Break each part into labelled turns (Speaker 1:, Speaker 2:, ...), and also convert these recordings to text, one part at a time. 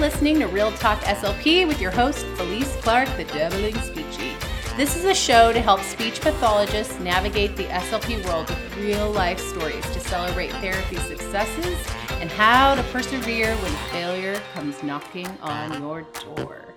Speaker 1: listening to Real Talk SLP with your host, Felice Clark, the Dabbling Speechie. This is a show to help speech pathologists navigate the SLP world with real life stories to celebrate therapy successes and how to persevere when failure comes knocking on your door.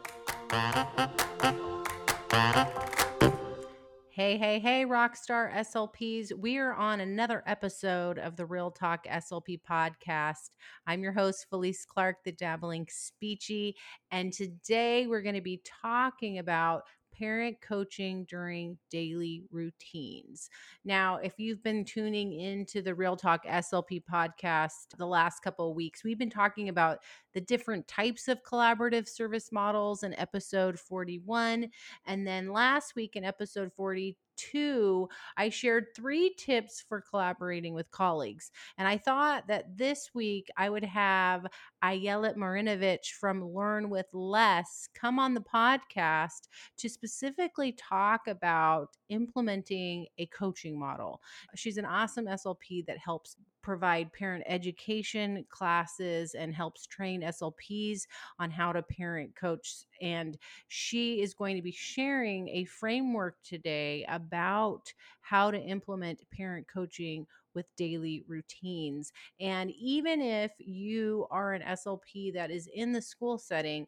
Speaker 1: Hey, hey, hey, Rockstar SLPs. We are on another episode of the Real Talk SLP podcast. I'm your host, Felice Clark, the Dabbling Speechie. And today we're going to be talking about parent coaching during daily routines. Now, if you've been tuning into the Real Talk SLP podcast the last couple of weeks, we've been talking about the different types of collaborative service models in episode 41. And then last week in episode 42, two, I shared three tips for collaborating with colleagues. And I thought that this week I would have Ayelet Marinovich from Learn with Less come on the podcast to specifically talk about implementing a coaching model. She's an awesome SLP that helps provide parent education classes and helps train SLPs on how to parent coach. And she is going to be sharing a framework today about how to implement parent coaching with daily routines. And even if you are an SLP that is in the school setting,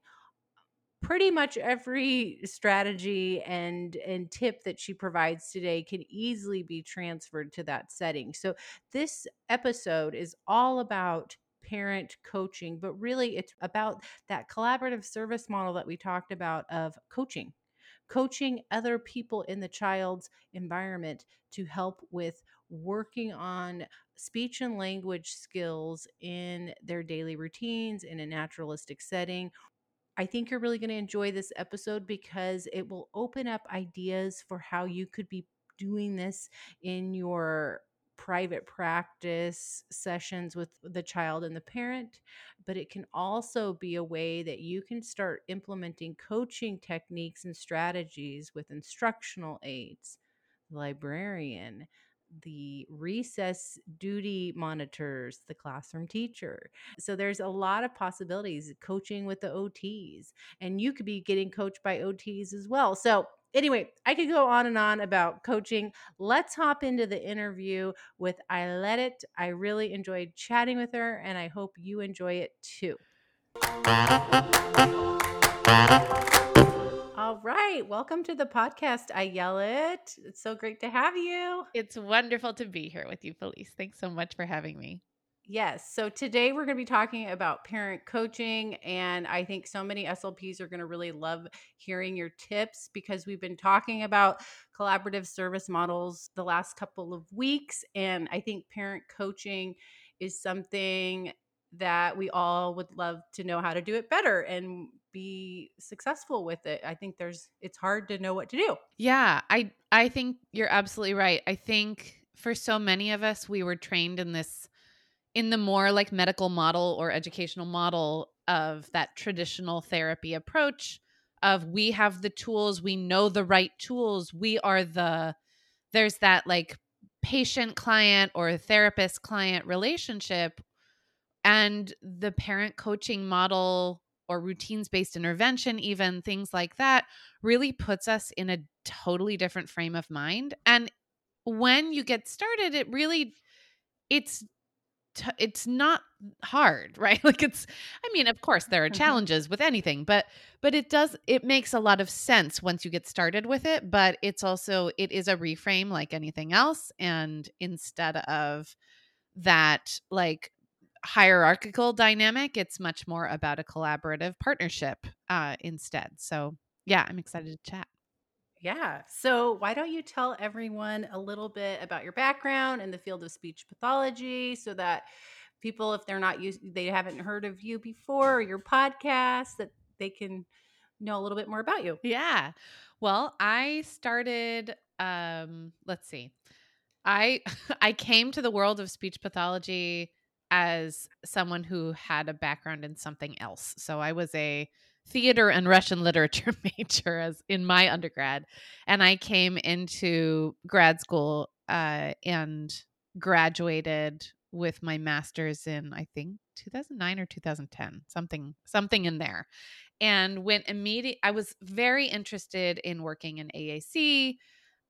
Speaker 1: pretty much every strategy and and tip that she provides today can easily be transferred to that setting. So this episode is all about parent coaching, but really it's about that collaborative service model that we talked about of coaching. Coaching other people in the child's environment to help with working on speech and language skills in their daily routines in a naturalistic setting I think you're really going to enjoy this episode because it will open up ideas for how you could be doing this in your private practice sessions with the child and the parent, but it can also be a way that you can start implementing coaching techniques and strategies with instructional aides, librarian, the recess duty monitors, the classroom teacher. So there's a lot of possibilities coaching with the OTs, and you could be getting coached by OTs as well. So anyway, I could go on and on about coaching. Let's hop into the interview with Ayelet. I really enjoyed chatting with her, and I hope you enjoy it too. All right. Welcome to the podcast, Ayelet. It's so great to have you.
Speaker 2: It's wonderful to be here with you, Felice. Thanks so much for having me.
Speaker 1: Yes. So today we're going to be talking about parent coaching. And I think so many SLPs are going to really love hearing your tips because we've been talking about collaborative service models the last couple of weeks. And I think parent coaching is something that we all would love to know how to do it better and be successful with it. I think there's it's hard to know what to do.
Speaker 2: Yeah, I I think you're absolutely right. I think for so many of us we were trained in this in the more like medical model or educational model of that traditional therapy approach of we have the tools, we know the right tools, we are the there's that like patient client or therapist client relationship and the parent coaching model or routines based intervention, even things like that, really puts us in a totally different frame of mind. And when you get started, it really, it's, t- it's not hard right like it's i mean of course there are mm-hmm. challenges with anything but but it does it makes a lot of sense once you get started with it but it's also it is a reframe like anything else and instead of that like hierarchical dynamic. It's much more about a collaborative partnership uh, instead. So, yeah, I'm excited to chat.
Speaker 1: Yeah. So, why don't you tell everyone a little bit about your background in the field of speech pathology so that people, if they're not used, they haven't heard of you before or your podcast, that they can know a little bit more about you?
Speaker 2: Yeah. Well, I started, um, let's see. I I came to the world of speech pathology as someone who had a background in something else. So I was a theater and Russian literature major as in my undergrad, and I came into grad school uh, and graduated with my master's in I think 2009 or 2010, something something in there. And went immediate I was very interested in working in AAC.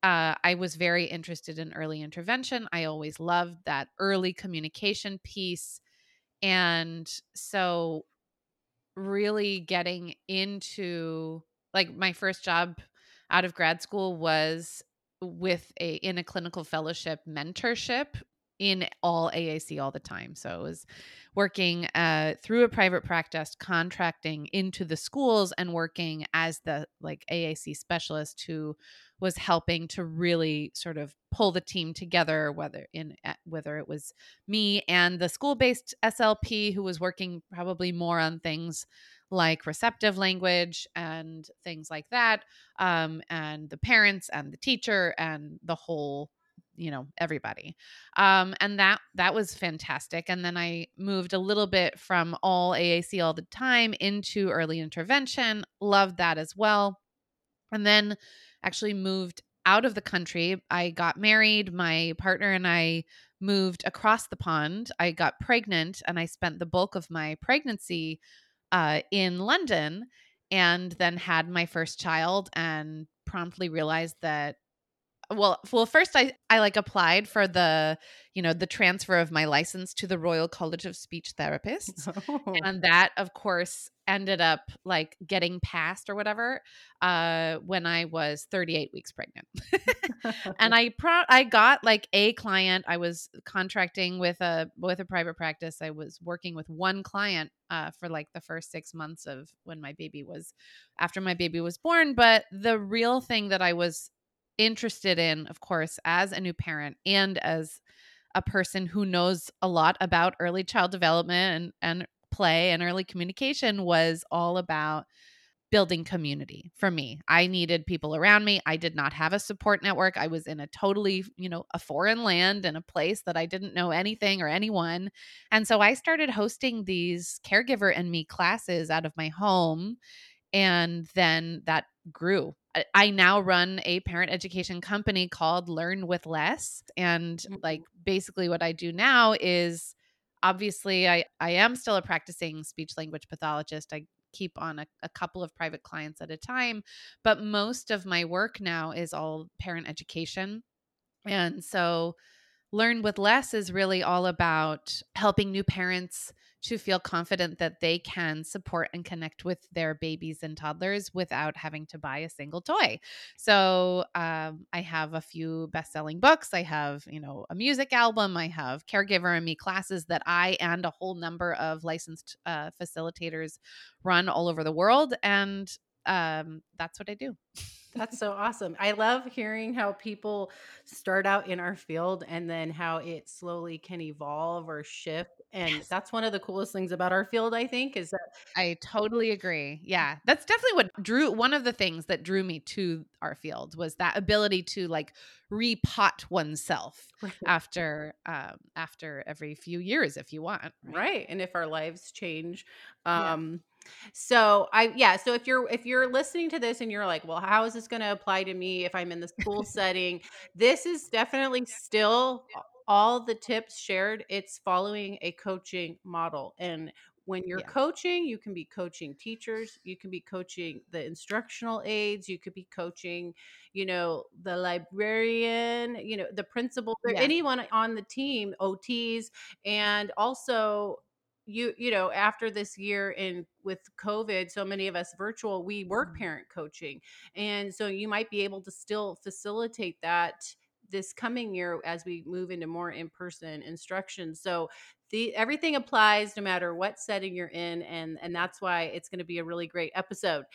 Speaker 2: Uh, I was very interested in early intervention. I always loved that early communication piece. And so, really getting into like my first job out of grad school was with a in a clinical fellowship mentorship in all AAC all the time. So it was working uh, through a private practice, contracting into the schools, and working as the like AAC specialist who was helping to really sort of pull the team together. Whether in uh, whether it was me and the school based SLP who was working probably more on things like receptive language and things like that, um, and the parents and the teacher and the whole you know everybody. Um and that that was fantastic and then i moved a little bit from all aac all the time into early intervention loved that as well and then actually moved out of the country. I got married my partner and i moved across the pond i got pregnant and i spent the bulk of my pregnancy uh, in london and then had my first child and promptly realized that well well first i i like applied for the you know the transfer of my license to the royal college of speech therapists oh. and that of course ended up like getting passed or whatever uh when i was 38 weeks pregnant. And i pro i got like a client. I was contracting with a with a private practice. I was working with one client uh for like the first 6 months of when my baby was after my baby was born but the real thing that i was interested in, of course, as a new parent and as a person who knows a lot about early child development and, and play and early communication was all about building community for me. I needed people around me. I did not have a support network. I was in a totally, you know, a foreign land and a place that I didn't know anything or anyone. And so I started hosting these caregiver and me classes out of my home and then that grew. I now run a parent education company called Learn with Less. And mm-hmm. like basically what I do now is obviously I, I am still a practicing speech language pathologist. I keep on a, a couple of private clients at a time, but most of my work now is all parent education. And so Learn with Less is really all about helping new parents to feel confident that they can support and connect with their babies and toddlers without having to buy a single toy. So um, I have a few best-selling books. I have, you know, a music album. I have caregiver and me classes that I and a whole number of licensed uh, facilitators run all over the world, and um, that's what I do.
Speaker 1: That's so awesome. I love hearing how people start out in our field and then how it slowly can evolve or shift. And yes. that's one of the coolest things about our field, I think, is that
Speaker 2: I totally agree. Yeah. That's definitely what drew one of the things that drew me to our field was that ability to like repot oneself after um after every few years if you want.
Speaker 1: Right. right. And if our lives change. Um so I yeah, so if you're if you're listening to this and you're like, well, how is this going to apply to me if I'm in the school setting? This is definitely still all the tips shared. It's following a coaching model and when you're yeah. coaching, you can be coaching teachers, you can be coaching the instructional aides, you could be coaching, you know, the librarian, you know, the principal, yeah. anyone on the team, OTs, and also you you know after this year in with covid so many of us virtual we work mm-hmm. parent coaching and so you might be able to still facilitate that this coming year as we move into more in-person instruction so the everything applies no matter what setting you're in and and that's why it's going to be a really great episode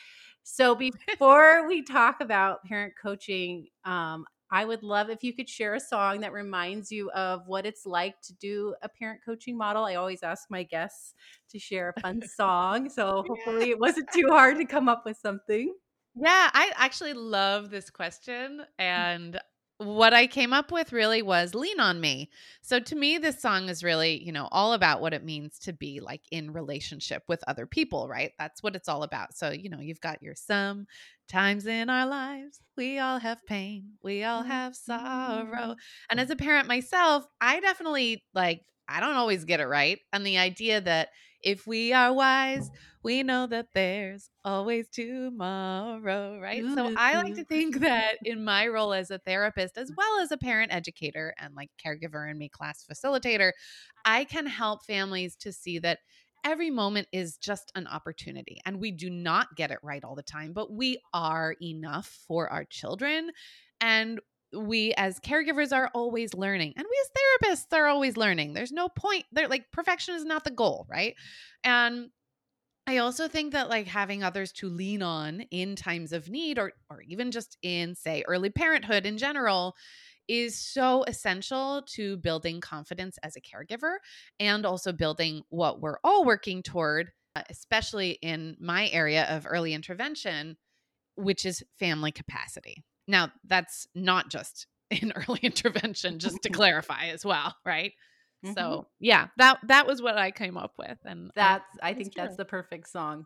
Speaker 1: so before we talk about parent coaching um, I would love if you could share a song that reminds you of what it's like to do a parent coaching model. I always ask my guests to share a fun song. So hopefully it wasn't too hard to come up with something.
Speaker 2: Yeah, I actually love this question. Mm. And what I came up with really was Lean on Me. So to me, this song is really, you know, all about what it means to be like in relationship with other people, right? That's what it's all about. So, you know, you've got your some times in our lives, we all have pain, we all mm-hmm. have mm-hmm. sorrow. And as a parent myself, I definitely like I don't always get it right. And the idea that if we are wise, we know that there's always tomorrow, right? So I like to think that in my role as a therapist, as well as a parent educator and like caregiver and me class facilitator, I can help families to see that every moment is just an opportunity and we do not get it right all the time, but we are enough for our children. And we as caregivers are always learning and we as therapists are always learning there's no point they're like perfection is not the goal right and i also think that like having others to lean on in times of need or or even just in say early parenthood in general is so essential to building confidence as a caregiver and also building what we're all working toward, uh, especially in my area of early intervention, which is family capacity. Now, that's not just in early intervention, just to clarify as well, right? Mm-hmm. So yeah, that that was what I came up with, and
Speaker 1: that's I think that's the perfect song.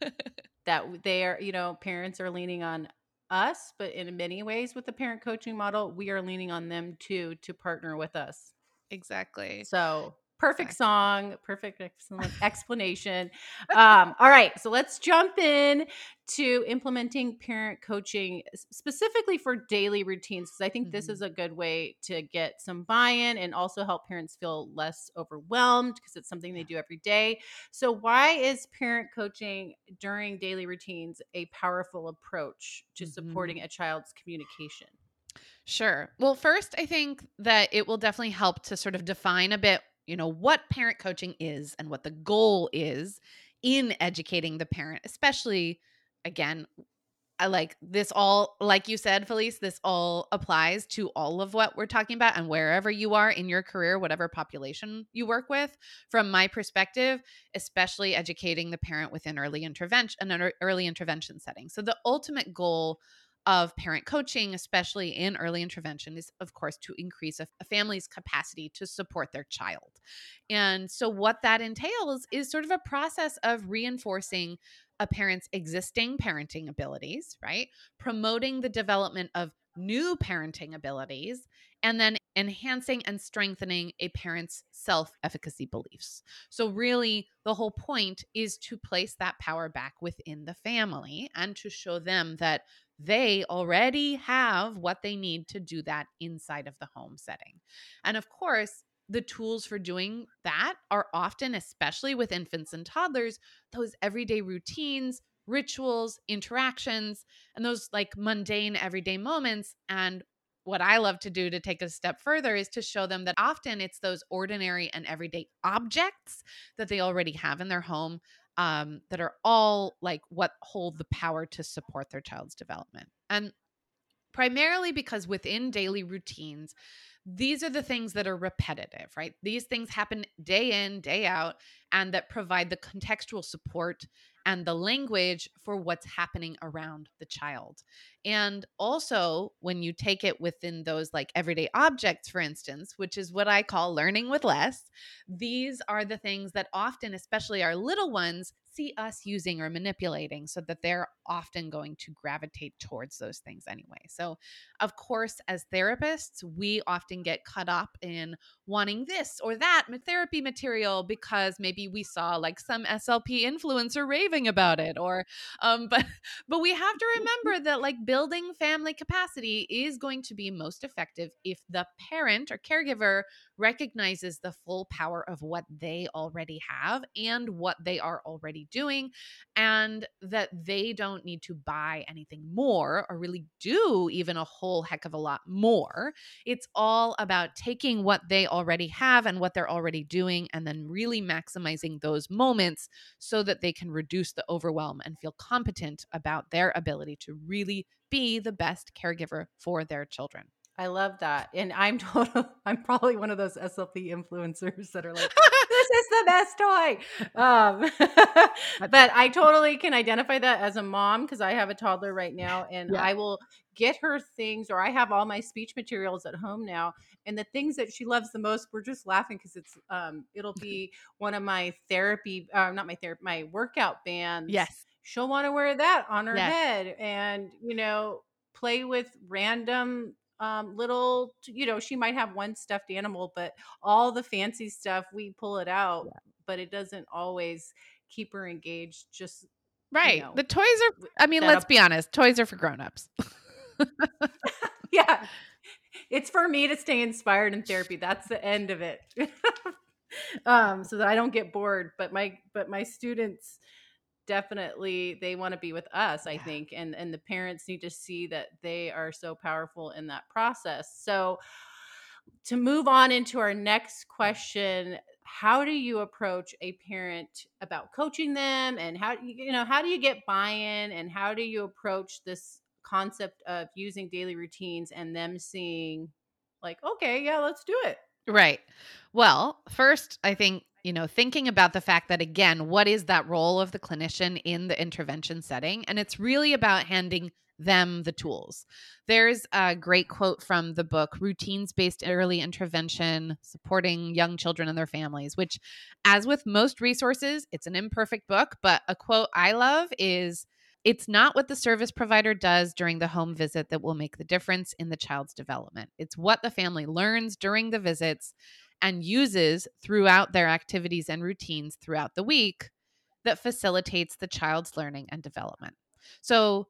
Speaker 1: that they are, you know, parents are leaning on us, but in many ways with the parent coaching model, we are leaning on them too to partner with us.
Speaker 2: Exactly.
Speaker 1: So perfect song perfect explanation um, all right so let's jump in to implementing parent coaching specifically for daily routines because i think mm-hmm. this is a good way to get some buy-in and also help parents feel less overwhelmed because it's something they do every day so why is parent coaching during daily routines a powerful approach to mm-hmm. supporting a child's communication
Speaker 2: Sure. Well, first, I think that it will definitely help to sort of define a bit you know, what parent coaching is and what the goal is in educating the parent, especially again, I like this all, like you said, Felice, this all applies to all of what we're talking about and wherever you are in your career, whatever population you work with. From my perspective, especially educating the parent within early intervention, an early intervention setting. So the ultimate goal of parent coaching, especially in early intervention, is of course to increase a, a, family's capacity to support their child. And so, what that entails is sort of a process of reinforcing a parent's existing parenting abilities, right? Promoting the development of new parenting abilities, and then enhancing and strengthening a parent's self efficacy beliefs. So, really, the whole point is to place that power back within the family and to show them that they already have what they need to do that inside of the home setting. And of course, the tools for doing that are often, especially with infants and toddlers, those everyday routines, rituals, interactions, and those like mundane everyday moments. And what I love to do to take a step further is to show them that often it's those ordinary and everyday objects that they already have in their home um, that are all like what hold the power to support their child's development. And primarily because within daily routines, these are the things that are repetitive, right? These things happen day in, day out, and that provide the contextual support and the language for what's happening around the child. And also, when you take it within those like everyday objects, for instance, which is what I call learning with less, these are the things that often, especially our little ones, see us using or manipulating so that they're often going to gravitate towards those things anyway. So, of course, as therapists, we often get caught up in wanting this or that therapy material because maybe we saw like some SLP influencer raving about it or um but but we have to remember that like building family capacity is going to be most effective if the parent or caregiver recognizes the full power of what they already have and what they are already doing, and that they don't need to buy anything more or really do even a whole heck of a lot more. It's all about taking what they already have and what they're already doing, and then really maximizing those moments so that they can reduce the overwhelm and feel competent about their ability to really be the best caregiver for their children.
Speaker 1: I love that. And I'm total I'm probably one of those SLP influencers that are like, this is the best toy. Um, but I totally can identify that as a mom because I have a toddler right now and yeah. I will get her things or I have all my speech materials at home now. And the things that she loves the most, we're just laughing because it's um it'll be one of my therapy, uh, not my therapy, my workout bands.
Speaker 2: Yes.
Speaker 1: She'll want to wear that on her yes. head and, you know, play with random um, little, you know, she might have one stuffed animal, but all the fancy stuff, we pull it out, yeah. but it doesn't always keep her engaged. Just
Speaker 2: right. You know, the toys are, I mean, let's be honest, toys are for grown-ups.
Speaker 1: yeah. It's for me to stay inspired in therapy. That's the end of it. um, so that I don't get bored. But my but my students definitely they want to be with us i think and and the parents need to see that they are so powerful in that process. So to move on into our next question how do you approach a parent about coaching them and how you know how do you get buy-in and how do you approach this concept of using daily routines and them seeing like okay yeah let's do it.
Speaker 2: Right. Well first i think you know, thinking about the fact that, again, what is that role of the clinician in the intervention setting? And it's really about handing them the tools. There's a great quote from the book, Routines Based Early Intervention Supporting Young Children and Their Families, which, as with most resources, it's an imperfect book. But a quote I love is It's not what the service provider does during the home visit that will make the difference in the child's development. It's what the family learns during the visits and uses throughout their activities and routines throughout the week that facilitates the child's learning and development. So,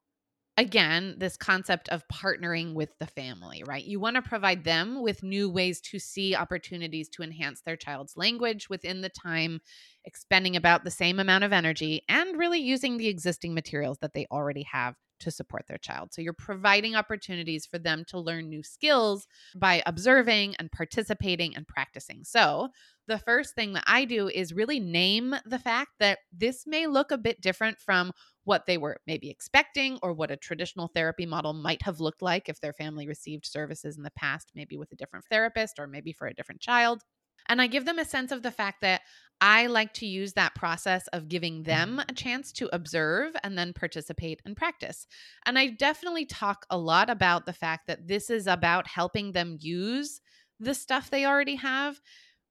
Speaker 2: again, this concept of partnering with the family, right? You want to provide them with new ways to see opportunities to enhance their child's language within the time, expending about the same amount of energy, and really using the existing materials that they already have to support their child. So you're providing opportunities for them to learn new skills by observing and participating and practicing. So the first thing that I do is really name the fact that this may look a bit different from what they were maybe expecting or what a traditional therapy model might have looked like if their family received services in the past, maybe with a different therapist or maybe for a different child. And I give them a sense of the fact that I like to use that process of giving them a chance to observe and then participate and practice. And I definitely talk a lot about the fact that this is about helping them use the stuff they already have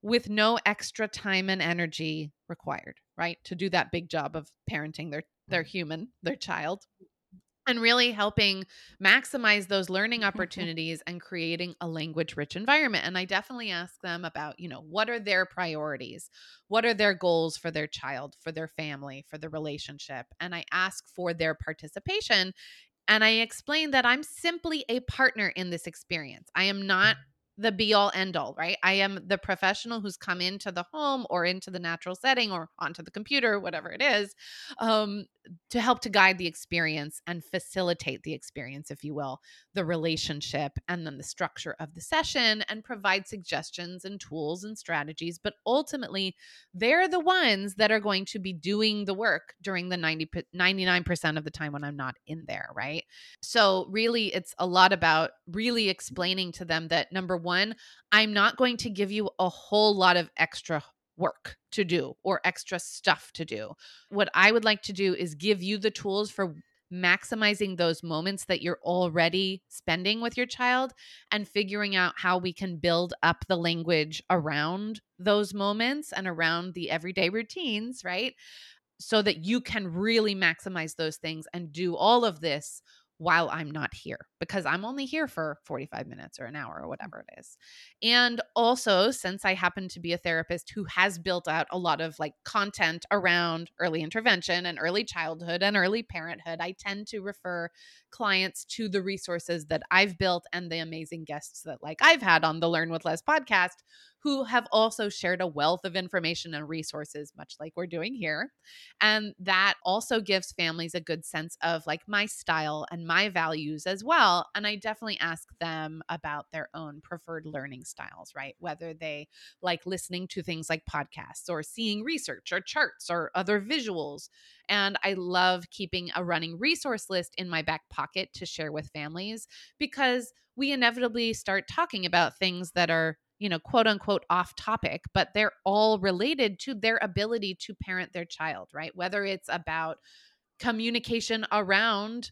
Speaker 2: with no extra time and energy required, right? To do that big job of parenting their their human, their child and really helping maximize those learning mm-hmm. opportunities and creating a language rich environment and i definitely ask them about you know what are their priorities? What are their goals for their child for their family for the relationship? And i ask for their participation and i explain that i'm simply a partner in this experience. I am not mm-hmm. The be all end all, right? I am the professional who's come into the home or into the natural setting or onto the computer, whatever it is, um, to help to guide the experience and facilitate the experience, if you will, the relationship and then the structure of the session and provide suggestions and tools and strategies. But ultimately, they're the ones that are going to be doing the work during the 90, 99% of the time when I'm not in there, right? So, really, it's a lot about really explaining to them that number one, I'm not going to give you a whole lot of extra work to do or extra stuff to do. What I would like to do is give you the tools for maximizing those moments that you're already spending with your child and figuring out how we can build up the language around those moments and around the everyday routines, right? So that you can really maximize those things and do all of this while I'm not here because I'm only here for 45 minutes or an hour or mm. whatever it is. And also, since I happen to be a therapist who has built out a lot of like content around early intervention and early childhood and early parenthood, I tend to refer clients to the resources that I've built and the amazing guests that like I've had on the Learn with Less podcast who have also shared a wealth of information and resources, much like we're doing here. And that also gives families a good sense of like my style and my values as well. And I definitely ask them about their own preferred learning styles, right? Whether they like listening to things like podcasts or seeing research or charts or other visuals. And I love keeping a running resource list in my back pocket to share with families because we inevitably start talking about things that are you know, quote unquote off topic, but they're all related to their ability to parent their child, right? Whether it's about communication around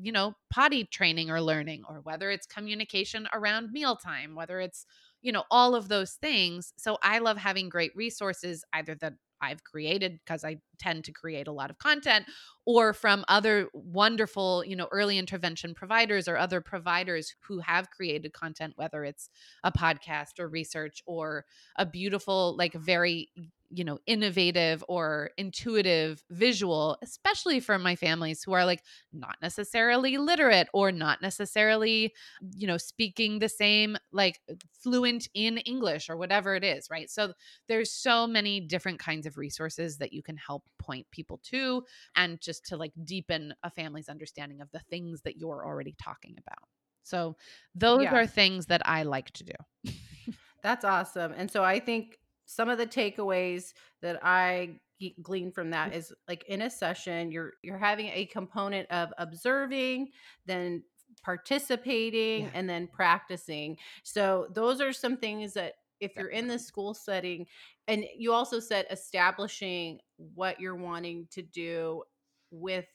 Speaker 2: you know potty training or learning or whether it's communication around mealtime whether it's you know all of those things so i love having great resources either that I've created because I tend to create a lot of content or from other wonderful you know early intervention providers or other providers who have created content whether it's a podcast or research or a beautiful like very you know innovative or intuitive visual especially for my families who are like not necessarily literate or not necessarily you know speaking the same like fluent in english or whatever it is right so there's so many different kinds of resources that you can help point people to and just to like deepen a family's understanding of the things that you're already talking about so those
Speaker 1: Yeah.
Speaker 2: are things that i like to do
Speaker 1: That's awesome. And so I think some of the takeaways that I glean from that mm-hmm. is like in a session you're you're having a component of observing, then participating
Speaker 2: Yeah.
Speaker 1: and then practicing. So those are some things that if you're in the school setting and you also said establishing what you're wanting to do with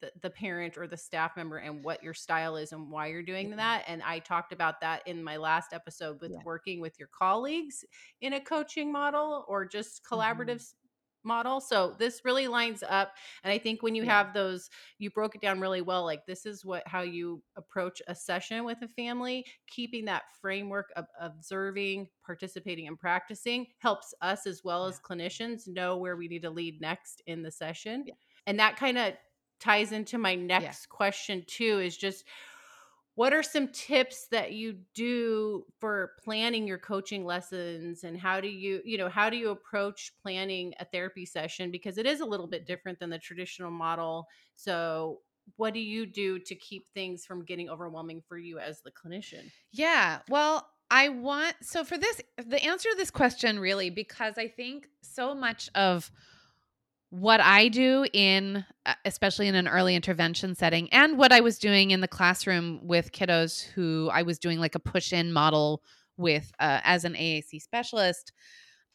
Speaker 1: the, the parent or the staff member and what your style is and why you're doing that and i talked about that in my last episode with
Speaker 2: Yeah.
Speaker 1: working with your colleagues in a coaching model or just
Speaker 2: Mm-hmm.
Speaker 1: collaborative model so this really lines up and i think when you
Speaker 2: Yeah.
Speaker 1: have those you broke it down really well like this is what how you approach a session with a family keeping that framework of observing participating and practicing helps us as well
Speaker 2: Yeah.
Speaker 1: as clinicians know where we need to lead next in the session
Speaker 2: Yeah.
Speaker 1: and that kind of ties into my next question too is just what are some tips that you do for planning your coaching lessons and how do you you know how do you approach planning a therapy session? Because it is a little bit different than the traditional model. So what do you do to keep things from getting overwhelming for you as the clinician?
Speaker 2: Yeah. Well, I want so for this the answer to this question really because I think so much of what I do in uh, especially in an early intervention setting and what I was doing in the classroom with kiddos who I was doing like a push in model with uh, as an AAC specialist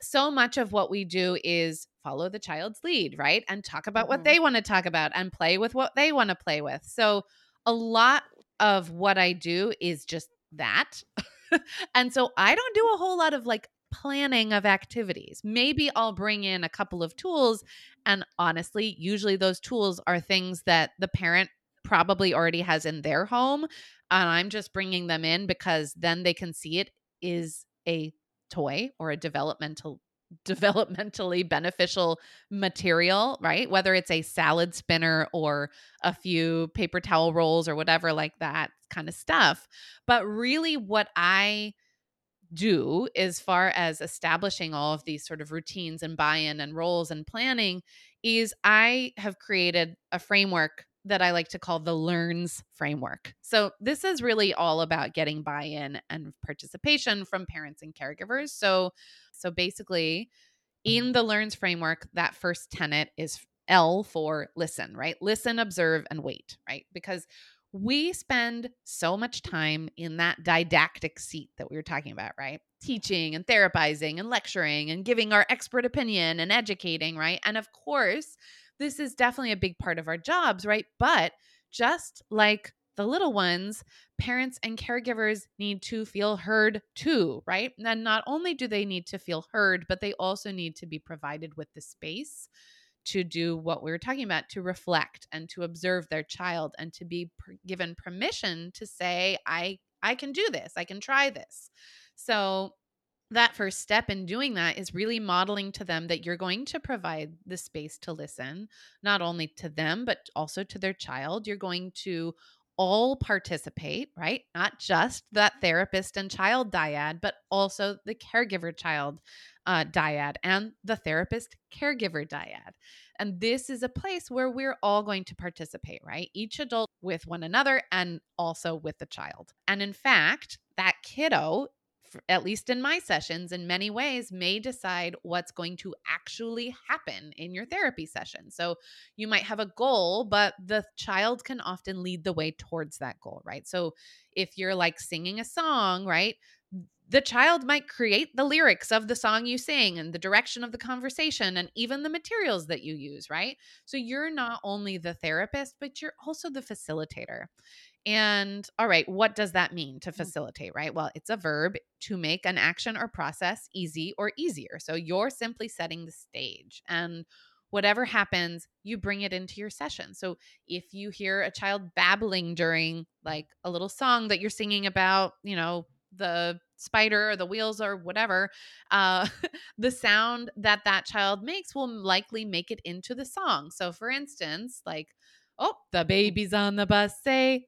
Speaker 2: so much of what we do is follow the child's lead, right? And talk about
Speaker 1: Mhm.
Speaker 2: what they want to talk about and play with what they want to play with. So a lot of what I do is just that. and so I don't do a whole lot of like planning of activities. Maybe I'll bring in a couple of tools. And honestly, usually those tools are things that the parent probably already has in their home. And I'm just bringing them in because then they can see it is a toy or a developmental developmentally beneficial material, right? Whether it's a salad spinner or a few paper towel rolls or whatever like that kind of stuff. But really what I do as far as establishing all of these sort of routines and buy-in and roles and planning is I have created a framework that I like to call the LEARNS framework. So this is really all about getting buy-in and participation from parents and caregivers. So so basically in the LEARNS framework, that first tenet is L for listen, right? Listen, observe, and wait, right? Because we spend so much time in that didactic seat that we were talking about, right? Teaching and therapizing and lecturing and giving our expert opinion and educating, right? And of course, this is definitely a big part of our jobs, right? But just like the little ones, parents and caregivers need to feel heard too, right? And not only do they need to feel heard, but they also need to be provided with the space to do what we were talking about to reflect and to observe their child and to be per- given permission to say i i can do this i can try this. So that first step in doing that is really modeling to them that you're going to provide the space to listen not only to them but also to their child. You're going to all participate right? Not just that therapist and child dyad but also the caregiver child uh, dyad and the therapist caregiver dyad and this is a place where we're all going to participate, right? Each adult with one another and also with the child. And in fact, that kiddo, at least in my sessions, in many ways, may decide what's going to actually happen in your therapy session. So you might have a goal, but the child can often lead the way towards that goal, right? So if you're like singing a song, right? The child might create the lyrics of the song you sing and the direction of the conversation and even the materials that you use, right? So you're not only the therapist, but you're also the facilitator. And all right, what does that mean to mm. facilitate, right? Well, it's a verb to make an action or process easy or easier. So you're simply setting the stage. And whatever happens, you bring it into your session. So if you hear a child babbling during like a little song that you're singing about, you know, the spider or the wheels or whatever, uh, the sound that that child makes will likely make it into the song. So, for instance, like, oh, the baby's on the bus, say,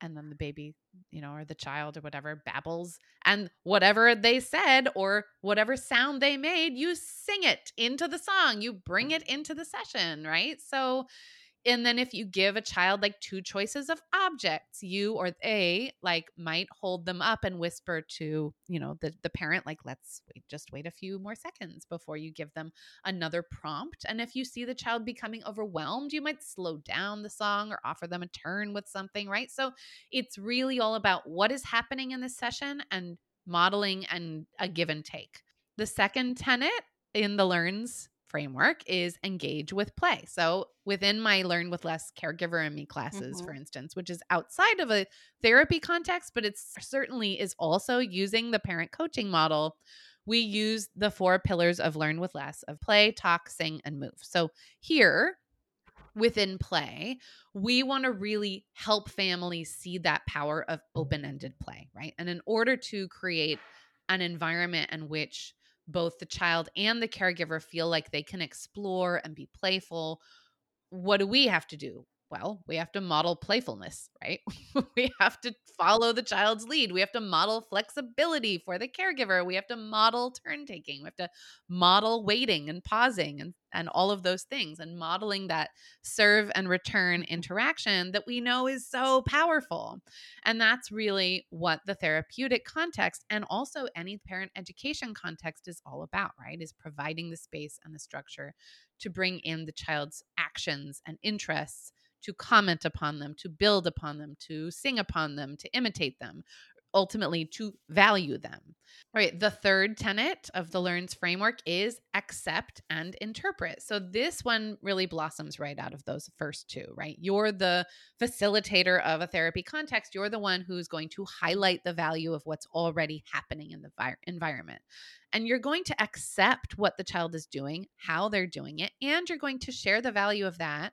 Speaker 2: and then the baby, you know, or the child or whatever babbles, and whatever they said or whatever sound they made, you sing it into the song, you bring it into the session, right? So, and then if you give a child like two choices of objects you or they like might hold them up and whisper to you know the, the parent like let's wait, just wait a few more seconds before you give them another prompt. And if you see the child becoming overwhelmed you might slow down the song or offer them a turn with something right? So it's really all about what is happening in this session and modeling and a give and take. The second tenet in the learns framework is engage with play. So within my Learn with Less caregiver and me classes, mm-hmm. for instance, which is outside of a therapy context, but it certainly is also using the parent coaching model. We use the four pillars of Learn with Less of play, talk, sing, and move. So here, within play, we want to really help families see that power of open ended play, right? And in order to create an environment in which both the child and the caregiver feel like they can explore and be playful. What do we have to do? Well, we have to model playfulness, right? we have to follow the child's lead. We have to model flexibility for the caregiver. We have to model turn taking. We have to model waiting and pausing and, and all of those things and modeling that serve and return interaction that we know is so powerful. And that's really what the therapeutic context and also any parent education context is all about, right? Is providing the space and the structure to bring in the child's actions and interests to comment upon them, to build upon them, to sing upon them, to imitate them, ultimately to value them. All right, the third tenet of the Learns framework is accept and interpret. So this one really blossoms right out of those first two, right? You're the facilitator of a therapy context. You're the one who's going to highlight the value of what's already happening in the vi- environment. And you're going to accept what the child is doing, how they're doing it, and you're going to share the value of that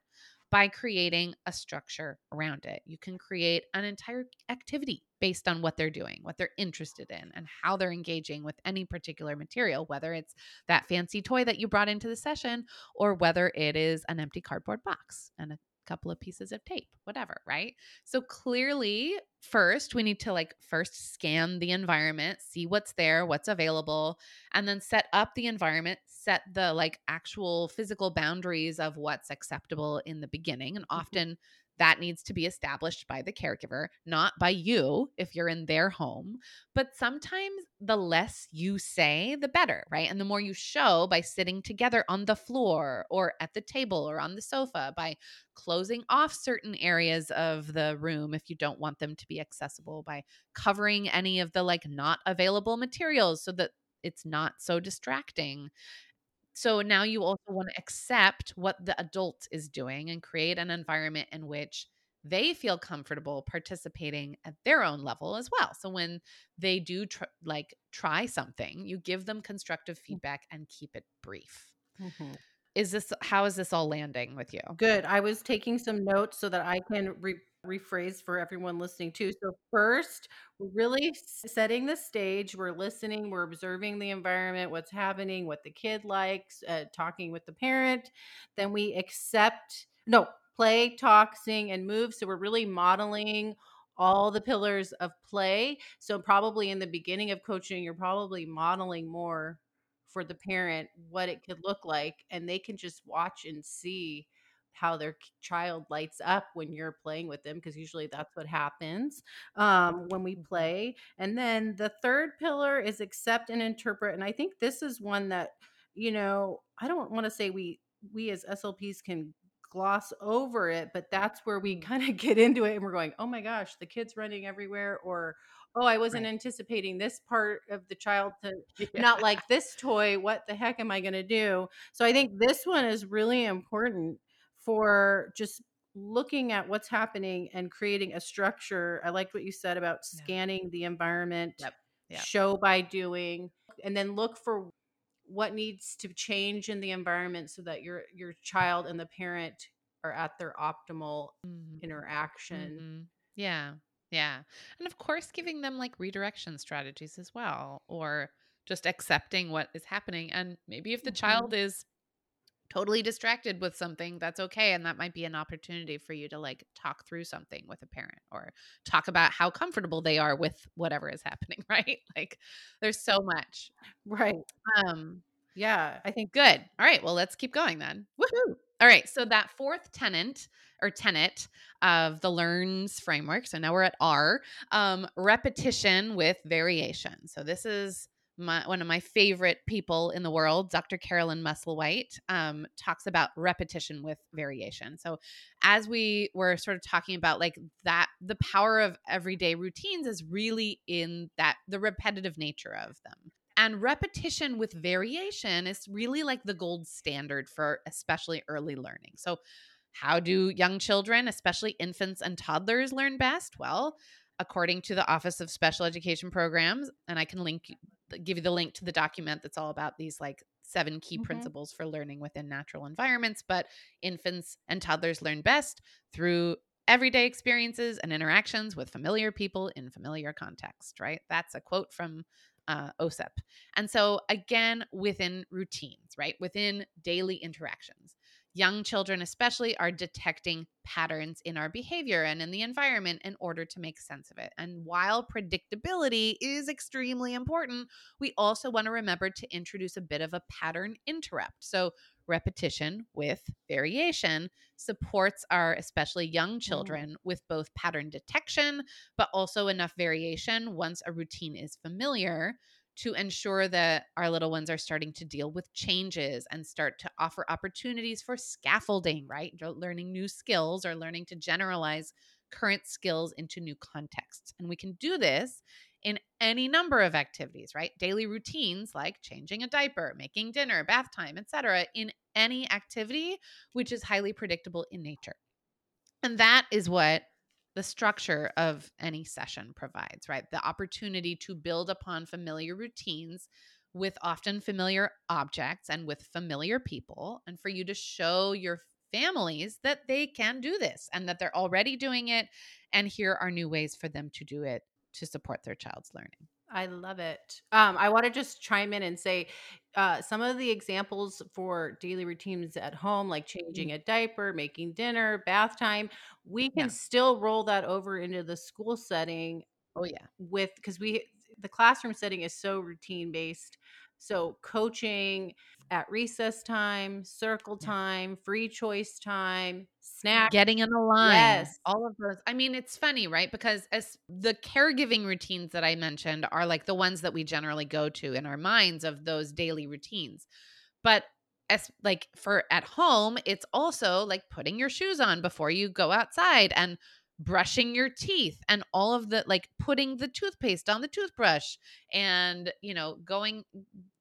Speaker 2: by creating a structure around it. You can create an entire activity based on what they're doing, what they're interested in, and how they're engaging with any particular material, whether it's that fancy toy that you brought into the session or whether it is an empty cardboard box and a couple of pieces of tape, whatever, right? So clearly, first, we need to like first scan the environment, see what's there, what's available, and then set up the environment, set the like actual physical boundaries of what's acceptable in the beginning. And mm-hmm. often that needs to be established by the caregiver, not by you if you're in their home. But sometimes the less you say, the better, right? And the more you show by sitting together on the floor or at the table or on the sofa, by closing off certain areas of the room if you don't want them to be accessible, by covering any of the like not available materials so that it's not so distracting. So now you also want to accept what the adult is doing and create an environment in which they feel comfortable participating at their own level as well. So when they do tr- like try something, you give them constructive mm. feedback and keep it brief. Mm-hmm. Is this how is this all landing with you?
Speaker 1: Good. I was taking some notes so that I can re- rephrase for everyone listening too. So first, we're really setting the stage. We're listening. We're observing the environment, what's happening, what the kid likes, uh, talking with the parent. Then we accept. No, play, talk, sing, and move. So we're really modeling all the pillars of play. So probably in the beginning of coaching, you're probably modeling more for the parent what it could look like, and they can just watch and see how their child lights up when you're playing with them because usually that's what happens um, when we mm-hmm. play and then the third pillar is accept and interpret and i think this is one that you know i don't want to say we we as slps can gloss over it but that's where we kind of get into it and we're going oh my gosh the kid's running everywhere or oh i wasn't right. anticipating this part of the child to yeah. not like this toy what the heck am i going to do so i think this one is really important for just looking at what's happening and creating a structure. I liked what you said about scanning yeah. the environment,
Speaker 2: yep. Yep.
Speaker 1: show by doing, and then look for what needs to change in the environment so that your your child and the parent are at their optimal
Speaker 2: Mhm.
Speaker 1: interaction.
Speaker 2: Mhm. Yeah. Yeah. And of course, giving them like redirection strategies as well, or just accepting what is happening. And maybe if the
Speaker 1: Mhm.
Speaker 2: child is totally distracted with something, that's okay. And that might be an opportunity for you to like talk through something with a parent or talk about how comfortable they are with whatever is happening, right? Like there's so much.
Speaker 1: Right.
Speaker 2: Um,
Speaker 1: Yeah, I think
Speaker 2: Good. All right. Well, let's keep going then. Woohoo. All right. So that fourth tenant or tenet of the LEARNS framework. So now we're at R. Um, repetition with variation. So this is my, one of my favorite people in the world, Dr. Carolyn Musselwhite, um, talks about repetition with variation. So as we were sort of talking about like that, the power of everyday routines is really in that the repetitive nature of them. And repetition with variation is really like the gold standard for especially early learning. So, how do young children, especially infants and toddlers, learn best? Well, according to the Office of Special Education Programs, and I can link give you the link to the document that's all about these like seven key
Speaker 1: Mhm.
Speaker 2: principles for learning within natural environments, but infants and toddlers learn best through everyday experiences and interactions with familiar people in familiar context, right? That's a quote from uh, OSEP. And so, again, within routines, right? Within daily interactions, young children, especially, are detecting patterns in our behavior and in the environment in order to make sense of it. And while predictability is extremely important, we also want to remember to introduce a bit of a pattern interrupt. So, repetition with variation supports our especially young mm. children with both pattern detection, but also enough variation once a routine is familiar to ensure that our little ones are starting to deal with changes and start to offer opportunities for scaffolding, right? Learning new skills or learning to generalize current skills into new contexts. And we can do this in any number of activities, right? Daily routines like changing a diaper, making dinner, bath time, etc. in any activity which is highly predictable in nature. And that is what the structure of any session provides, right? The opportunity to build upon familiar routines with often familiar objects and with familiar people, and for you to show your families that they can do this and that they're already doing it. And here are new ways for them to do it to support their child's learning.
Speaker 1: I love it. Um, I want to just chime in and say uh, some of the examples for daily routines at home, like changing a diaper, making dinner, bath time, we can
Speaker 2: Yeah.
Speaker 1: still roll that over into the school setting
Speaker 2: Oh, yeah.
Speaker 1: with because we the classroom setting is so routine based. So coaching at recess time, circle time, free choice time, snack.
Speaker 2: Getting in a line.
Speaker 1: Yes.
Speaker 2: All of those. I mean, it's funny, right? Because as the caregiving routines that I mentioned are like the ones that we generally go to in our minds of those daily routines. But as like for at home, it's also like putting your shoes on before you go outside and brushing your teeth and all of the like putting the toothpaste on the toothbrush and you know going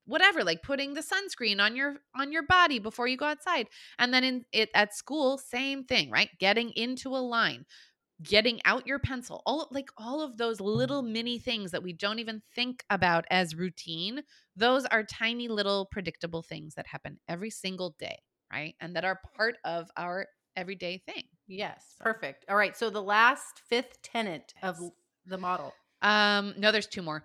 Speaker 2: whatever like putting the sunscreen on your on your body before you go outside and then in it at school same thing right getting into a line getting out your pencil all like all of those little mm. mini things that we don't even think about as routine those are tiny little predictable things that happen every single day right and that are part of our everyday thing
Speaker 1: Yes,
Speaker 2: So-
Speaker 1: perfect. All right. So the last fifth tenet of the model.
Speaker 2: Um no there's two more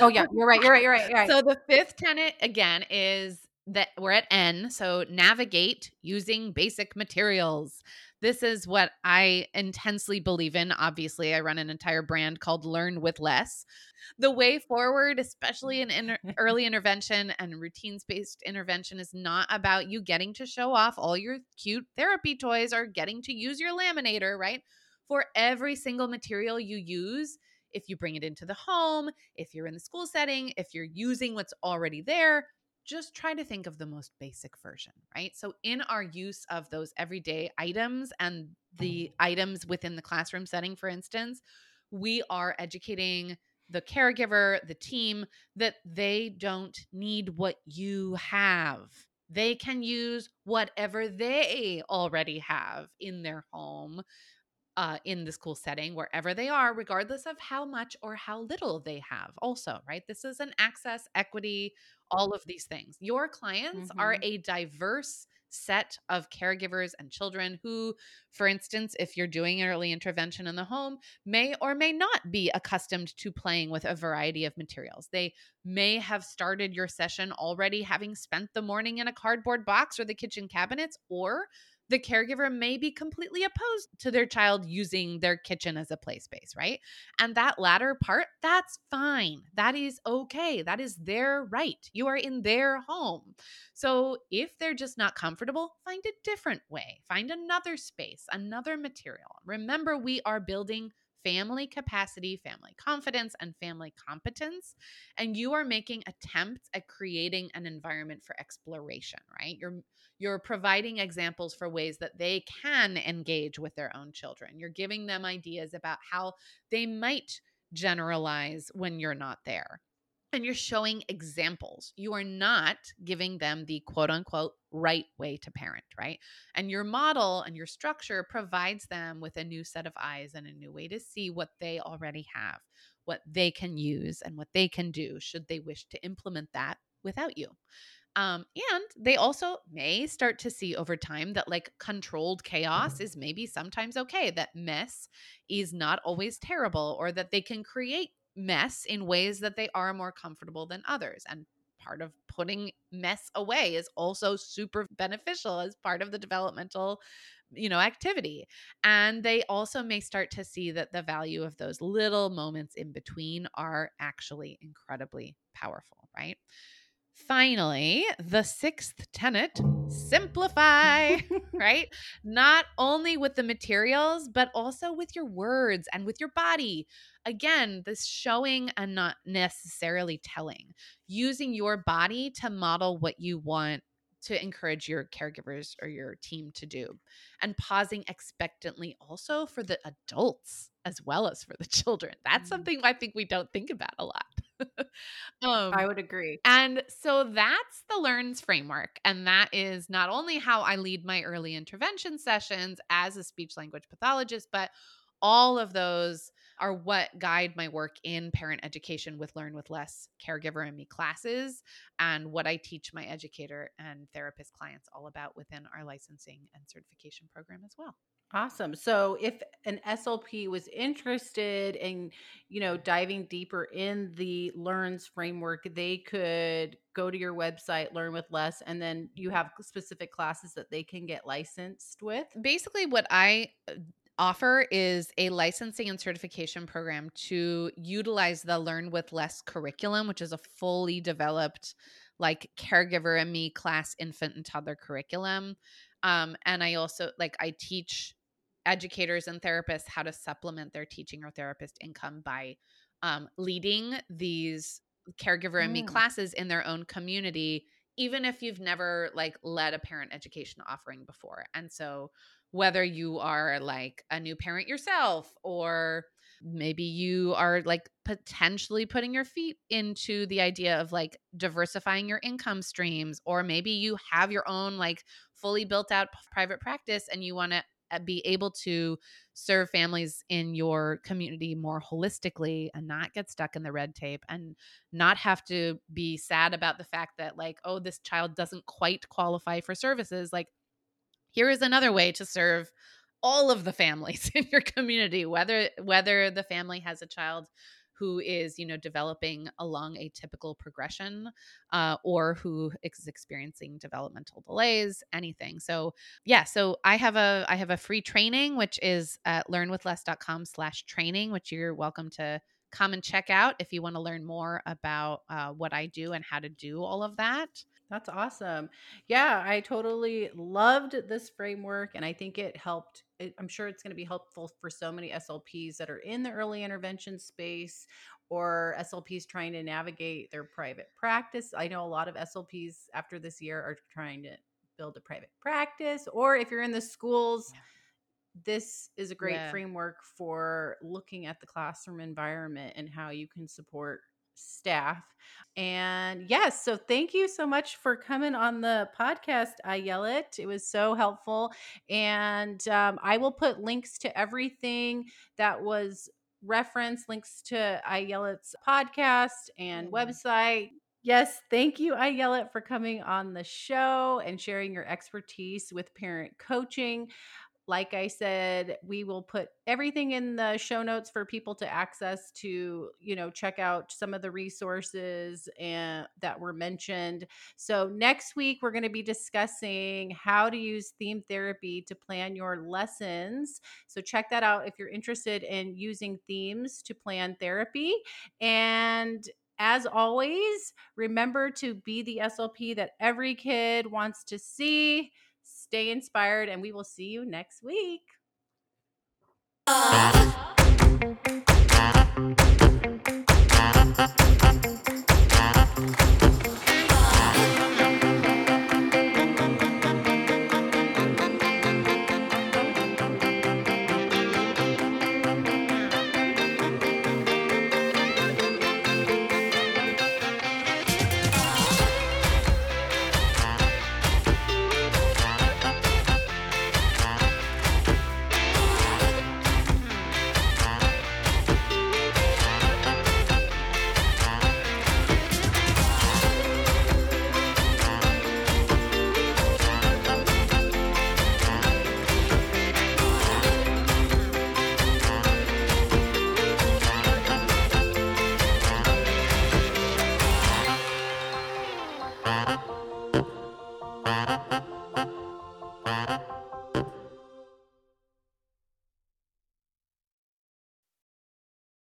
Speaker 1: Oh yeah, you're right. You're right. You're right. You're right.
Speaker 2: So the fifth tenet again is that we're at N. So navigate using basic materials. This is what I intensely believe in. Obviously, I run an entire brand called Learn with Less. The way forward, especially in inter- early intervention and routines based intervention, is not about you getting to show off all your cute therapy toys or getting to use your laminator, right? For every single material you use, if you bring it into the home, if you're in the school setting, if you're using what's already there, just try to think of the most basic version, right? So, in our use of those everyday items and mm-hmm. the items within the classroom setting, for instance, we are educating the caregiver, the team, that they don't need what you have. They can use whatever they already have in their home uh, in the school setting, wherever they are, regardless of how much or how little they have. Also, right? This is an access, equity, all of these things. Your clients mm-hmm. are a diverse set of caregivers and children who, for instance, if you're doing early intervention in the home, may or may not be accustomed to playing with a variety of materials. They may have started your session already having spent the morning in a cardboard box or the kitchen cabinets, or the caregiver may be completely opposed to their child using their kitchen as a play space, right? And that latter part, that's fine. That is okay. That is their right. You are in their home. So if they're just not comfortable, find a different way, find another space, another material. Remember, we are building family capacity, family confidence, and family competence. And you are making attempts at creating an environment for exploration, right? You're you're providing examples for ways that they can engage with their own children. You're giving them ideas about how they might generalize when you're not there and you're showing examples. You are not giving them the quote unquote right way to parent, right? And your model and your structure provides them with a new set of eyes and a new way to see what they already have, what they can use, and what they can do should they wish to implement that without you. Um, and they also may start to see over time that like controlled chaos is maybe sometimes okay, that mess is not always terrible, or that they can create mess in ways that they are more comfortable than others. And part of putting mess away is also super beneficial as part of the developmental you know activity and they also may start to see that the value of those little moments in between are actually incredibly powerful right finally, the sixth tenet simplify, right? Not only with the materials, but also with your words and with your body. Again, this showing and not necessarily telling, using your body to model what you want to encourage your caregivers or your team to do and pausing expectantly also for the adults as well as for the children that's mm-hmm. something i think we don't think about a lot
Speaker 1: um, I would agree.
Speaker 2: And so that's the LEARNS framework. And that is not only how I lead my early intervention sessions as a speech language pathologist, but all of those are what guide my work in parent education with Learn with Less caregiver and me classes and what I teach my educator and therapist clients all about within our licensing and certification program as well.
Speaker 1: Awesome. So if an SLP was interested in, you know, diving deeper in the LEARNS framework, they could go to your website, learn with less, and then you have specific classes that they can get licensed with.
Speaker 2: Basically, what I uh, offer is a licensing and certification program to utilize the Learn with Less curriculum, which is a fully developed like caregiver and me class infant and toddler curriculum um, and i also like i teach educators and therapists how to supplement their teaching or therapist income by um, leading these caregiver and me mm. classes in their own community even if you've never like led a parent education offering before and so whether you are like a new parent yourself or maybe you are like potentially putting your feet into the idea of like diversifying your income streams or maybe you have your own like fully built out private practice and you want to Uh, be able to serve families in your community more holistically and not get stuck in the red tape and not have to be sad about the fact that like oh this child doesn't quite qualify for services. Like here is another way to serve all of the families in your community whether whether the family has a child who is you know developing along a typical progression uh, or who is experiencing developmental delays anything. So yeah so i have a i have a free training which is at learnwithless.com slash training which you're welcome to come and check out if you want to learn more about uh, what i do and how to do all of that
Speaker 1: that's awesome. Yeah, I totally loved this framework and I think it helped. It, I'm sure it's going to be helpful for so many SLPs that are in the early intervention space or SLPs trying to navigate their private practice. I know a lot of SLPs after this year are trying to build a private practice, or if you're in the schools. This is a great yeah. framework for looking at the classroom environment and how you can support staff. And yes, so thank you so much for coming on the podcast. Ayelet. It was so helpful. And um, I will put links to everything that was referenced, links to Ayelet's podcast and website. Yes, thank you, Ayelet, for coming on the show and sharing your expertise with parent coaching. Like I said, we will put everything in the show notes for people to access to, you know, check out some of the resources and that were mentioned. So next week we're going to be discussing how to use theme therapy to plan your lessons. So check that out if you're interested in using themes to plan therapy and as always, remember to be the SLP that every kid wants to see. Stay inspired, and we will see you next week. Uh.